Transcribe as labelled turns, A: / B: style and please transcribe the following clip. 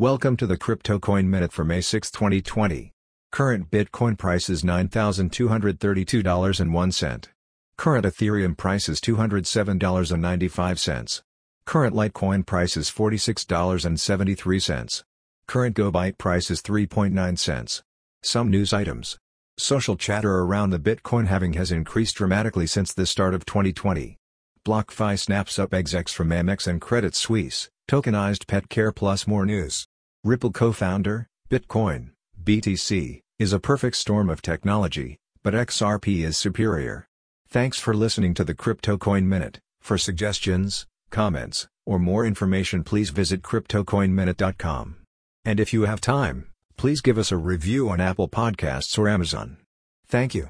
A: Welcome to the Crypto Coin Minute for May 6, 2020. Current Bitcoin price is $9,232.01. Current Ethereum price is $207.95. Current Litecoin price is $46.73. Current GoByte price is 3.9 cents. Some news items. Social chatter around the Bitcoin halving has increased dramatically since the start of 2020. BlockFi snaps up execs from Amex and Credit Suisse, tokenized pet care plus more news. Ripple co-founder, Bitcoin, BTC, is a perfect storm of technology, but XRP is superior. Thanks for listening to the Crypto Coin Minute. For suggestions, comments, or more information please visit CryptoCoinMinute.com. And if you have time, please give us a review on Apple Podcasts or Amazon. Thank you.